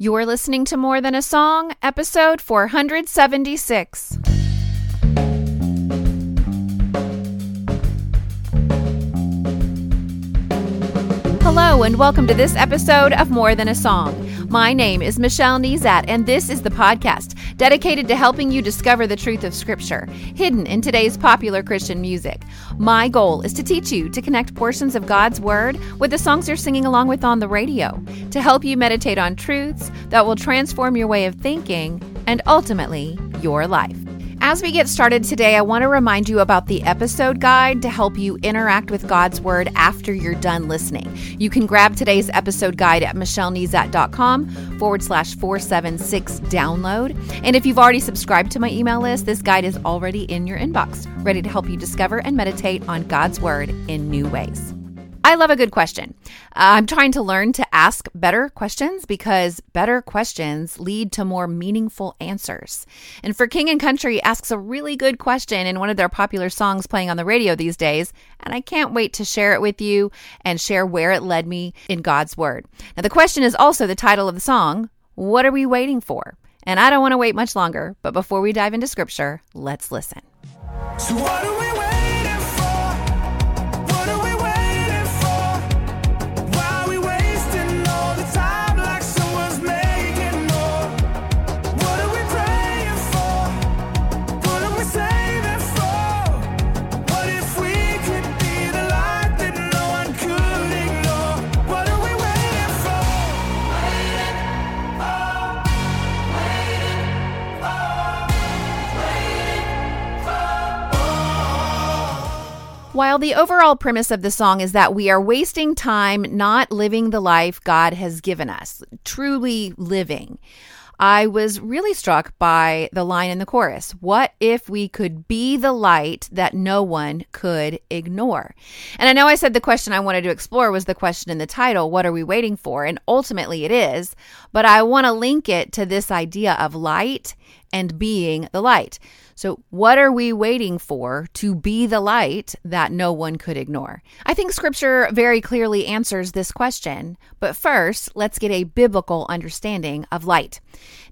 You're listening to More Than a Song, episode 476. Hello, and welcome to this episode of More Than a Song. My name is Michelle Nezat, and this is the podcast dedicated to helping you discover the truth of Scripture hidden in today's popular Christian music. My goal is to teach you to connect portions of God's Word with the songs you're singing along with on the radio, to help you meditate on truths that will transform your way of thinking and ultimately your life. As we get started today, I want to remind you about the episode guide to help you interact with God's Word after you're done listening. You can grab today's episode guide at michellenezat.com forward slash 476 download. And if you've already subscribed to my email list, this guide is already in your inbox, ready to help you discover and meditate on God's Word in new ways. I love a good question. Uh, I'm trying to learn to ask better questions because better questions lead to more meaningful answers. And for King and Country asks a really good question in one of their popular songs playing on the radio these days, and I can't wait to share it with you and share where it led me in God's Word. Now, the question is also the title of the song What Are We Waiting For? And I don't want to wait much longer, but before we dive into Scripture, let's listen. So While the overall premise of the song is that we are wasting time not living the life God has given us, truly living, I was really struck by the line in the chorus What if we could be the light that no one could ignore? And I know I said the question I wanted to explore was the question in the title What are we waiting for? And ultimately it is, but I want to link it to this idea of light and being the light. So, what are we waiting for to be the light that no one could ignore? I think scripture very clearly answers this question. But first, let's get a biblical understanding of light.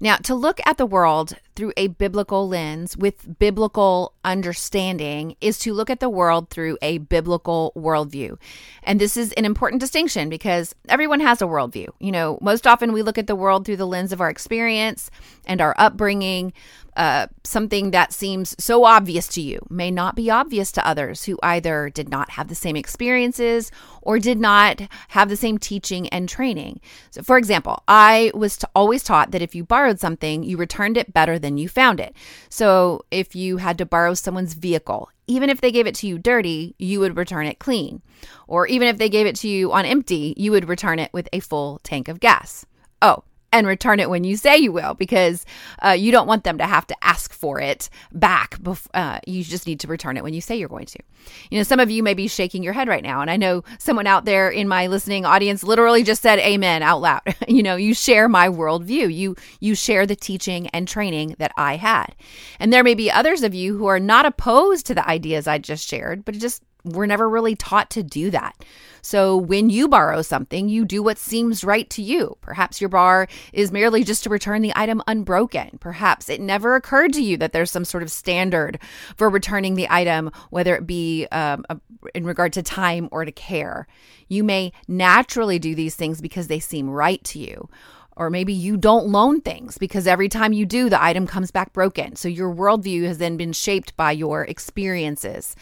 Now, to look at the world through a biblical lens with biblical understanding is to look at the world through a biblical worldview. And this is an important distinction because everyone has a worldview. You know, most often we look at the world through the lens of our experience and our upbringing. Uh, something that seems so obvious to you may not be obvious to others who either did not have the same experiences or did not have the same teaching and training. So, for example, I was always taught that if you borrowed something, you returned it better than you found it. So, if you had to borrow someone's vehicle, even if they gave it to you dirty, you would return it clean. Or even if they gave it to you on empty, you would return it with a full tank of gas. Oh, and return it when you say you will because uh, you don't want them to have to ask for it back. Bef- uh, you just need to return it when you say you're going to. You know, some of you may be shaking your head right now. And I know someone out there in my listening audience literally just said amen out loud. you know, you share my worldview. You, you share the teaching and training that I had. And there may be others of you who are not opposed to the ideas I just shared, but just we're never really taught to do that. So when you borrow something, you do what seems right to you. Perhaps your bar is merely just to return the item unbroken. Perhaps it never occurred to you that there's some sort of standard for returning the item, whether it be um, a, in regard to time or to care. You may naturally do these things because they seem right to you. Or maybe you don't loan things because every time you do, the item comes back broken. So your worldview has then been shaped by your experiences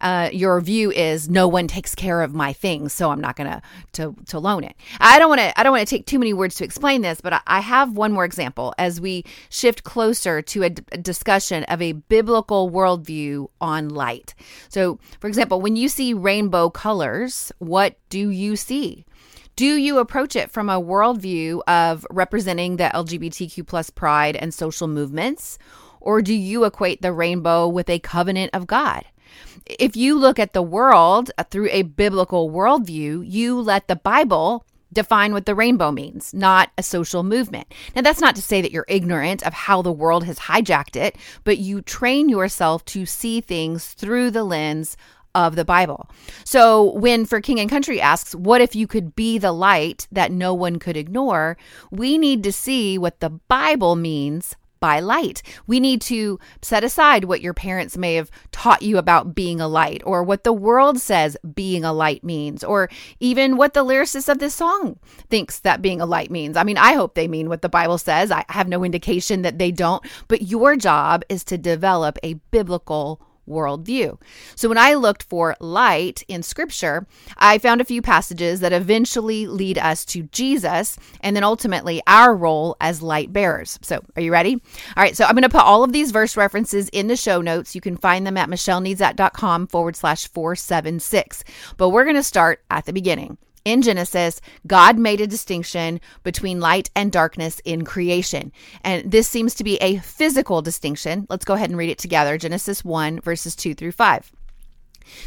uh, your view is no one takes care of my things, so I'm not gonna to to loan it. I don't want to I don't want to take too many words to explain this, but I, I have one more example as we shift closer to a, d- a discussion of a biblical worldview on light. So, for example, when you see rainbow colors, what do you see? Do you approach it from a worldview of representing the LGBTQ plus pride and social movements? or do you equate the rainbow with a covenant of God? If you look at the world uh, through a biblical worldview, you let the Bible define what the rainbow means, not a social movement. Now, that's not to say that you're ignorant of how the world has hijacked it, but you train yourself to see things through the lens of the Bible. So when For King and Country asks, What if you could be the light that no one could ignore? We need to see what the Bible means by light. We need to set aside what your parents may have taught you about being a light, or what the world says being a light means, or even what the lyricist of this song thinks that being a light means. I mean, I hope they mean what the Bible says. I have no indication that they don't, but your job is to develop a biblical worldview. So when I looked for light in scripture, I found a few passages that eventually lead us to Jesus and then ultimately our role as light bearers. So are you ready? All right. So I'm going to put all of these verse references in the show notes. You can find them at michellenezat.com forward slash 476. But we're going to start at the beginning in Genesis, God made a distinction between light and darkness in creation. And this seems to be a physical distinction. Let's go ahead and read it together Genesis 1, verses 2 through 5.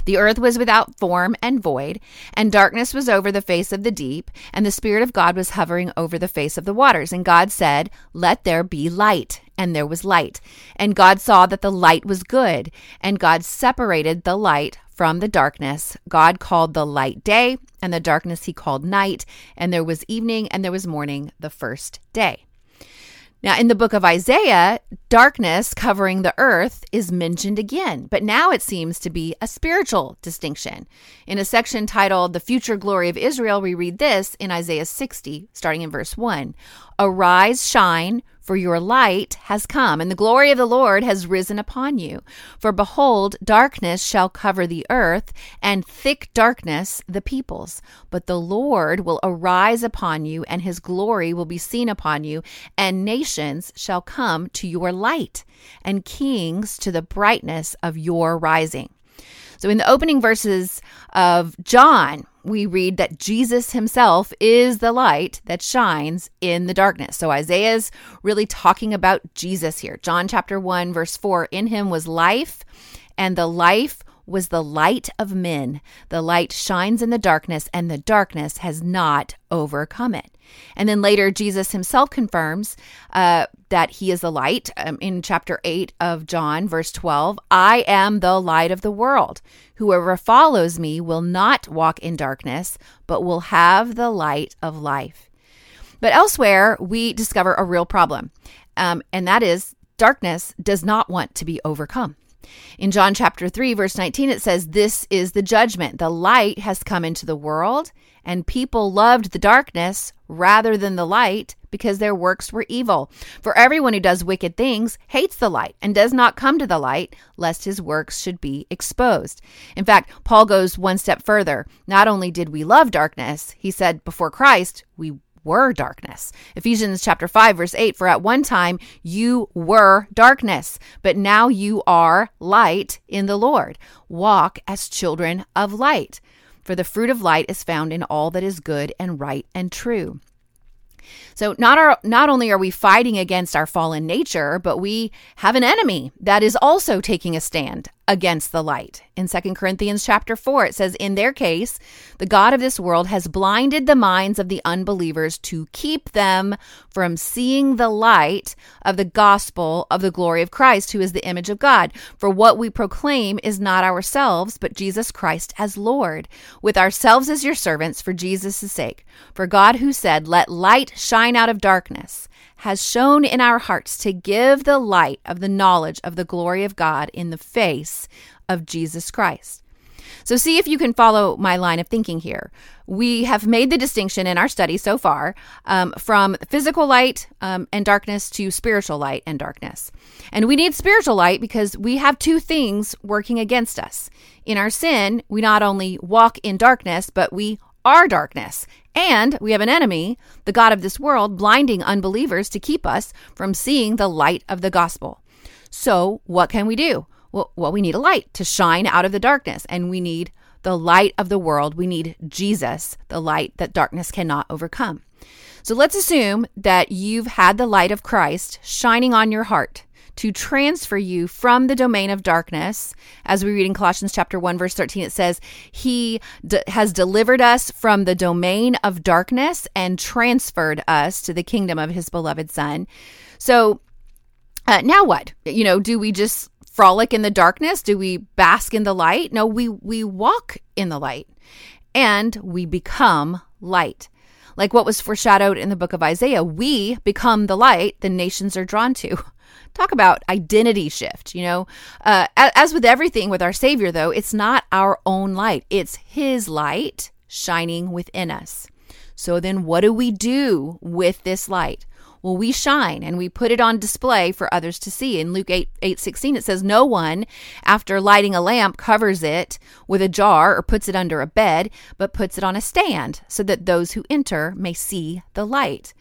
The earth was without form and void, and darkness was over the face of the deep, and the Spirit of God was hovering over the face of the waters. And God said, Let there be light. And there was light. And God saw that the light was good. And God separated the light from the darkness. God called the light day, and the darkness he called night. And there was evening and there was morning the first day. Now, in the book of Isaiah, darkness covering the earth is mentioned again, but now it seems to be a spiritual distinction. In a section titled The Future Glory of Israel, we read this in Isaiah 60, starting in verse 1 Arise, shine, for your light has come, and the glory of the Lord has risen upon you. For behold, darkness shall cover the earth, and thick darkness the peoples. But the Lord will arise upon you, and his glory will be seen upon you, and nations shall come to your light, and kings to the brightness of your rising. So, in the opening verses of John, we read that Jesus himself is the light that shines in the darkness. So Isaiah's really talking about Jesus here. John chapter 1, verse 4 In him was life, and the life was the light of men. The light shines in the darkness, and the darkness has not overcome it. And then later, Jesus himself confirms uh, that he is the light um, in chapter 8 of John, verse 12. I am the light of the world. Whoever follows me will not walk in darkness, but will have the light of life. But elsewhere, we discover a real problem, um, and that is darkness does not want to be overcome. In John chapter 3, verse 19, it says, This is the judgment. The light has come into the world, and people loved the darkness rather than the light because their works were evil. For everyone who does wicked things hates the light and does not come to the light, lest his works should be exposed. In fact, Paul goes one step further. Not only did we love darkness, he said, before Christ, we were darkness. Ephesians chapter 5 verse 8 for at one time you were darkness, but now you are light in the Lord. Walk as children of light. For the fruit of light is found in all that is good and right and true. So not our, not only are we fighting against our fallen nature, but we have an enemy that is also taking a stand against the light. In 2 Corinthians chapter 4 it says in their case the god of this world has blinded the minds of the unbelievers to keep them from seeing the light of the gospel of the glory of Christ who is the image of God. For what we proclaim is not ourselves but Jesus Christ as Lord, with ourselves as your servants for Jesus' sake. For God who said let light shine out of darkness has shone in our hearts to give the light of the knowledge of the glory of God in the face of Jesus Christ. So, see if you can follow my line of thinking here. We have made the distinction in our study so far um, from physical light um, and darkness to spiritual light and darkness. And we need spiritual light because we have two things working against us. In our sin, we not only walk in darkness, but we are darkness. And we have an enemy, the God of this world, blinding unbelievers to keep us from seeing the light of the gospel. So, what can we do? Well, well, we need a light to shine out of the darkness, and we need the light of the world. We need Jesus, the light that darkness cannot overcome. So let's assume that you've had the light of Christ shining on your heart to transfer you from the domain of darkness. As we read in Colossians chapter 1 verse 13 it says, "He d- has delivered us from the domain of darkness and transferred us to the kingdom of his beloved son." So, uh, now what? You know, do we just frolic in the darkness? Do we bask in the light? No, we we walk in the light and we become light. Like what was foreshadowed in the book of Isaiah, we become the light the nations are drawn to. Talk about identity shift, you know. Uh, as with everything with our Savior, though, it's not our own light, it's His light shining within us. So then, what do we do with this light? Well, we shine and we put it on display for others to see. In Luke 8, 8 16, it says, No one, after lighting a lamp, covers it with a jar or puts it under a bed, but puts it on a stand so that those who enter may see the light.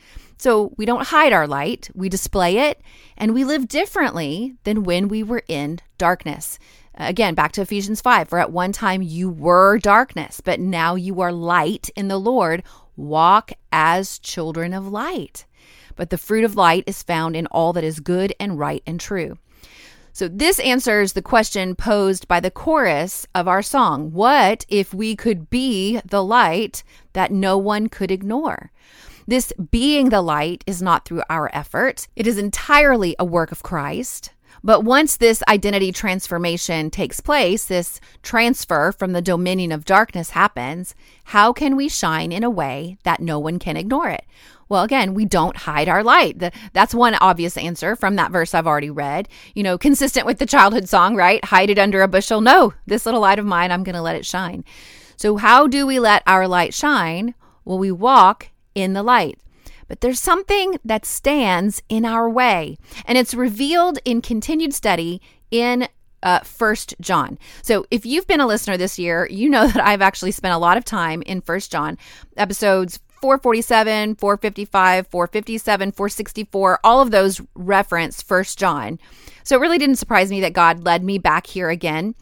So we don't hide our light, we display it, and we live differently than when we were in darkness. Uh, again, back to Ephesians 5 For at one time you were darkness, but now you are light in the Lord. Walk as children of light but the fruit of light is found in all that is good and right and true. So, this answers the question posed by the chorus of our song What if we could be the light that no one could ignore? This being the light is not through our effort, it is entirely a work of Christ. But once this identity transformation takes place, this transfer from the dominion of darkness happens, how can we shine in a way that no one can ignore it? Well, again, we don't hide our light. That's one obvious answer from that verse I've already read. You know, consistent with the childhood song, right? Hide it under a bushel. No, this little light of mine, I'm going to let it shine. So, how do we let our light shine? Well, we walk in the light. But there's something that stands in our way, and it's revealed in continued study in uh, First John. So if you've been a listener this year, you know that I've actually spent a lot of time in First John episodes 447, 455, 457, 464, all of those reference First John. So it really didn't surprise me that God led me back here again.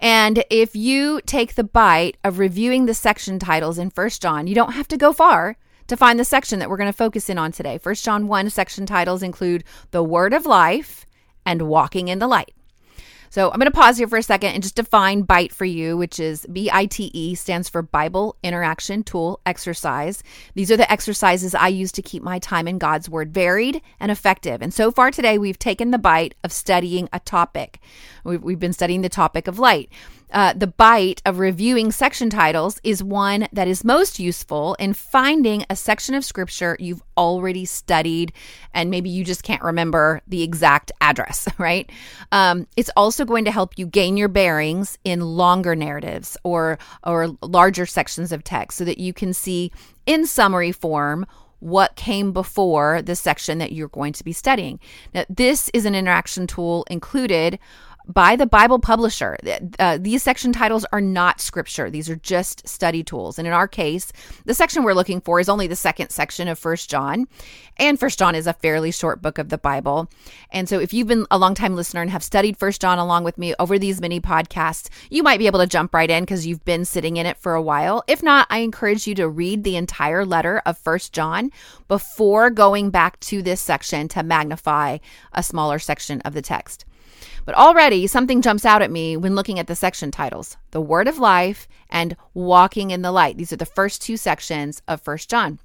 And if you take the bite of reviewing the section titles in First John, you don't have to go far to find the section that we're going to focus in on today. First John 1 section titles include the word of life and walking in the light. So I'm going to pause here for a second and just define BITE for you, which is B I T E, stands for Bible Interaction Tool Exercise. These are the exercises I use to keep my time in God's Word varied and effective. And so far today, we've taken the bite of studying a topic. We've, we've been studying the topic of light uh, the bite of reviewing section titles is one that is most useful in finding a section of scripture you've already studied and maybe you just can't remember the exact address, right? Um, it's also going to help you gain your bearings in longer narratives or or larger sections of text so that you can see in summary form what came before the section that you're going to be studying. Now, this is an interaction tool included by the Bible publisher. Uh, these section titles are not scripture. These are just study tools. And in our case, the section we're looking for is only the second section of First John. And First John is a fairly short book of the Bible. And so if you've been a long time listener and have studied First John along with me over these mini podcasts, you might be able to jump right in because you've been sitting in it for a while. If not, I encourage you to read the entire letter of First John before going back to this section to magnify a smaller section of the text. But already something jumps out at me when looking at the section titles The Word of Life and Walking in the Light. These are the first two sections of First John.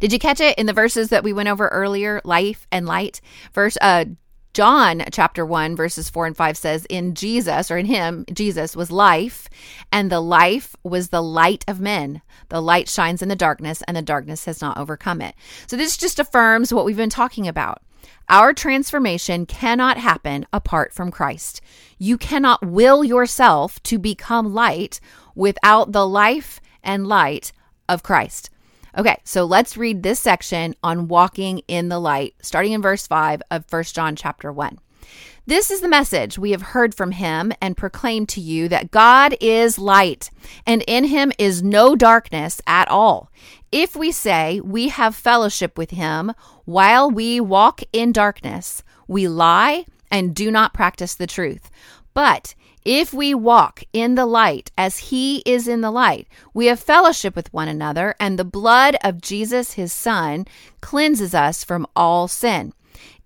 Did you catch it in the verses that we went over earlier? Life and light. Verse uh John chapter 1 verses 4 and 5 says in Jesus or in him Jesus was life and the life was the light of men. The light shines in the darkness and the darkness has not overcome it. So this just affirms what we've been talking about. Our transformation cannot happen apart from Christ. You cannot will yourself to become light without the life and light of Christ. Okay, so let's read this section on walking in the light, starting in verse 5 of 1 John chapter 1. This is the message we have heard from him and proclaim to you that God is light, and in him is no darkness at all. If we say we have fellowship with him while we walk in darkness, we lie and do not practice the truth. But if we walk in the light as he is in the light, we have fellowship with one another, and the blood of Jesus, his son, cleanses us from all sin.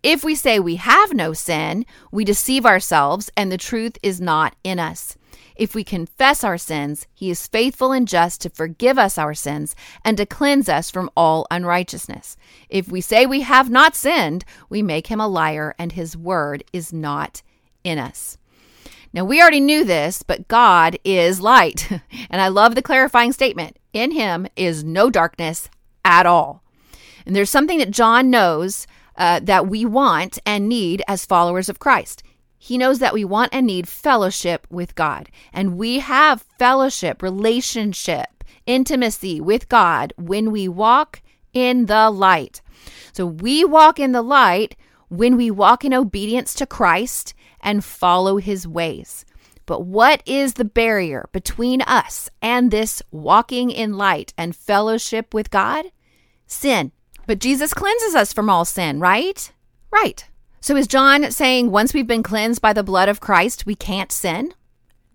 If we say we have no sin, we deceive ourselves and the truth is not in us. If we confess our sins, he is faithful and just to forgive us our sins and to cleanse us from all unrighteousness. If we say we have not sinned, we make him a liar and his word is not in us. Now, we already knew this, but God is light. and I love the clarifying statement in him is no darkness at all. And there's something that John knows uh, that we want and need as followers of Christ. He knows that we want and need fellowship with God. And we have fellowship, relationship, intimacy with God when we walk in the light. So we walk in the light when we walk in obedience to Christ and follow his ways. But what is the barrier between us and this walking in light and fellowship with God? Sin. But Jesus cleanses us from all sin, right? Right. So is John saying once we've been cleansed by the blood of Christ, we can't sin?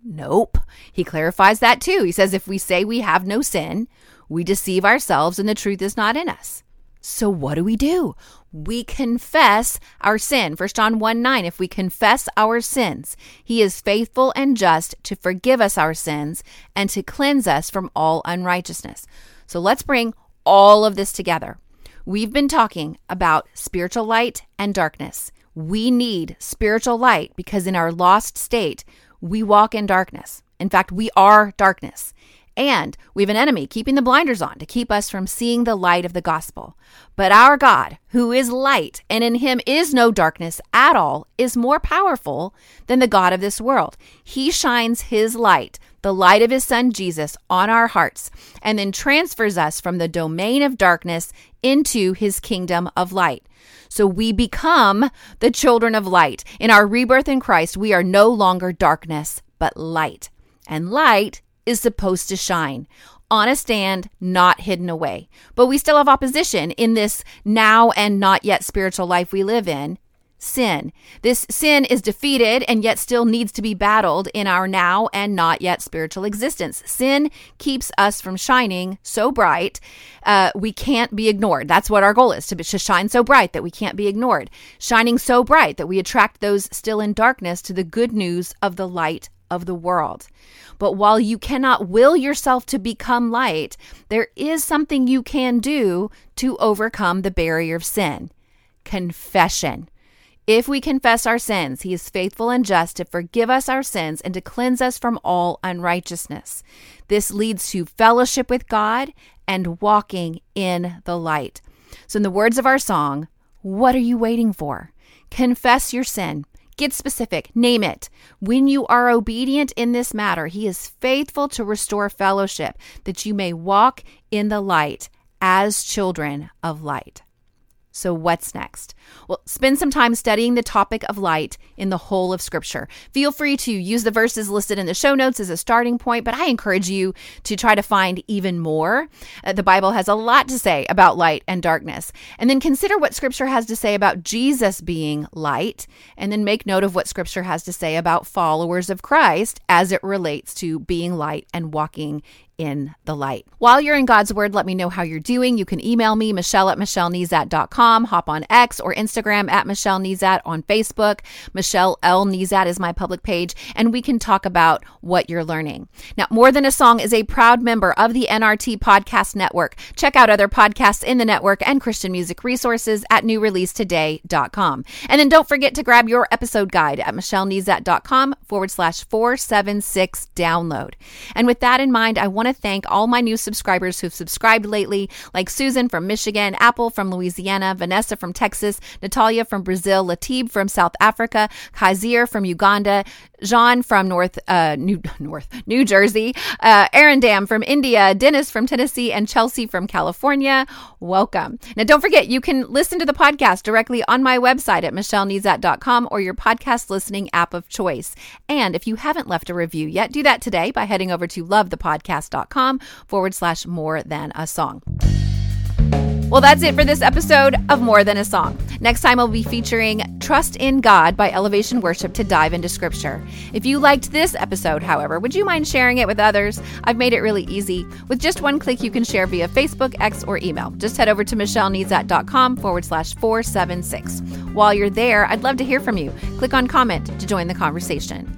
Nope. He clarifies that too. He says if we say we have no sin, we deceive ourselves and the truth is not in us. So what do we do? We confess our sin. 1 John 1 9, if we confess our sins, he is faithful and just to forgive us our sins and to cleanse us from all unrighteousness. So let's bring all of this together. We've been talking about spiritual light and darkness. We need spiritual light because in our lost state, we walk in darkness. In fact, we are darkness. And we have an enemy keeping the blinders on to keep us from seeing the light of the gospel. But our God, who is light and in him is no darkness at all, is more powerful than the God of this world. He shines his light, the light of his son Jesus, on our hearts and then transfers us from the domain of darkness into his kingdom of light. So we become the children of light. In our rebirth in Christ, we are no longer darkness, but light. And light is supposed to shine on a stand, not hidden away. But we still have opposition in this now and not yet spiritual life we live in sin. This sin is defeated and yet still needs to be battled in our now and not yet spiritual existence. Sin keeps us from shining so bright uh, we can't be ignored. That's what our goal is to, be, to shine so bright that we can't be ignored. Shining so bright that we attract those still in darkness to the good news of the light of the world. But while you cannot will yourself to become light, there is something you can do to overcome the barrier of sin confession. If we confess our sins, he is faithful and just to forgive us our sins and to cleanse us from all unrighteousness. This leads to fellowship with God and walking in the light. So, in the words of our song, what are you waiting for? Confess your sin. Get specific, name it. When you are obedient in this matter, He is faithful to restore fellowship that you may walk in the light as children of light. So, what's next? Well, spend some time studying the topic of light in the whole of Scripture. Feel free to use the verses listed in the show notes as a starting point, but I encourage you to try to find even more. Uh, the Bible has a lot to say about light and darkness. And then consider what Scripture has to say about Jesus being light, and then make note of what Scripture has to say about followers of Christ as it relates to being light and walking in the light. While you're in God's Word, let me know how you're doing. You can email me, Michelle at MichelleNezat.com, hop on X or Instagram at Michelle on Facebook. Michelle L. Nezat is my public page, and we can talk about what you're learning. Now, More Than a Song is a proud member of the NRT Podcast Network. Check out other podcasts in the network and Christian music resources at newreleasetoday.com. And then don't forget to grab your episode guide at michellenezat.com forward slash 476 download. And with that in mind, I want to thank all my new subscribers who've subscribed lately, like Susan from Michigan, Apple from Louisiana, Vanessa from Texas, Natalia from Brazil, Latib from South Africa, Kaiser from Uganda, Jean from North uh, New North New Jersey, uh, Aaron Dam from India, Dennis from Tennessee, and Chelsea from California. Welcome. Now, don't forget you can listen to the podcast directly on my website at michellenezat.com or your podcast listening app of choice. And if you haven't left a review yet, do that today by heading over to lovethepodcast.com forward slash more than a song. Well, that's it for this episode of More Than a Song. Next time, I'll be featuring Trust in God by Elevation Worship to dive into scripture. If you liked this episode, however, would you mind sharing it with others? I've made it really easy. With just one click, you can share via Facebook, X, or email. Just head over to michellenezat.com forward slash 476. While you're there, I'd love to hear from you. Click on comment to join the conversation.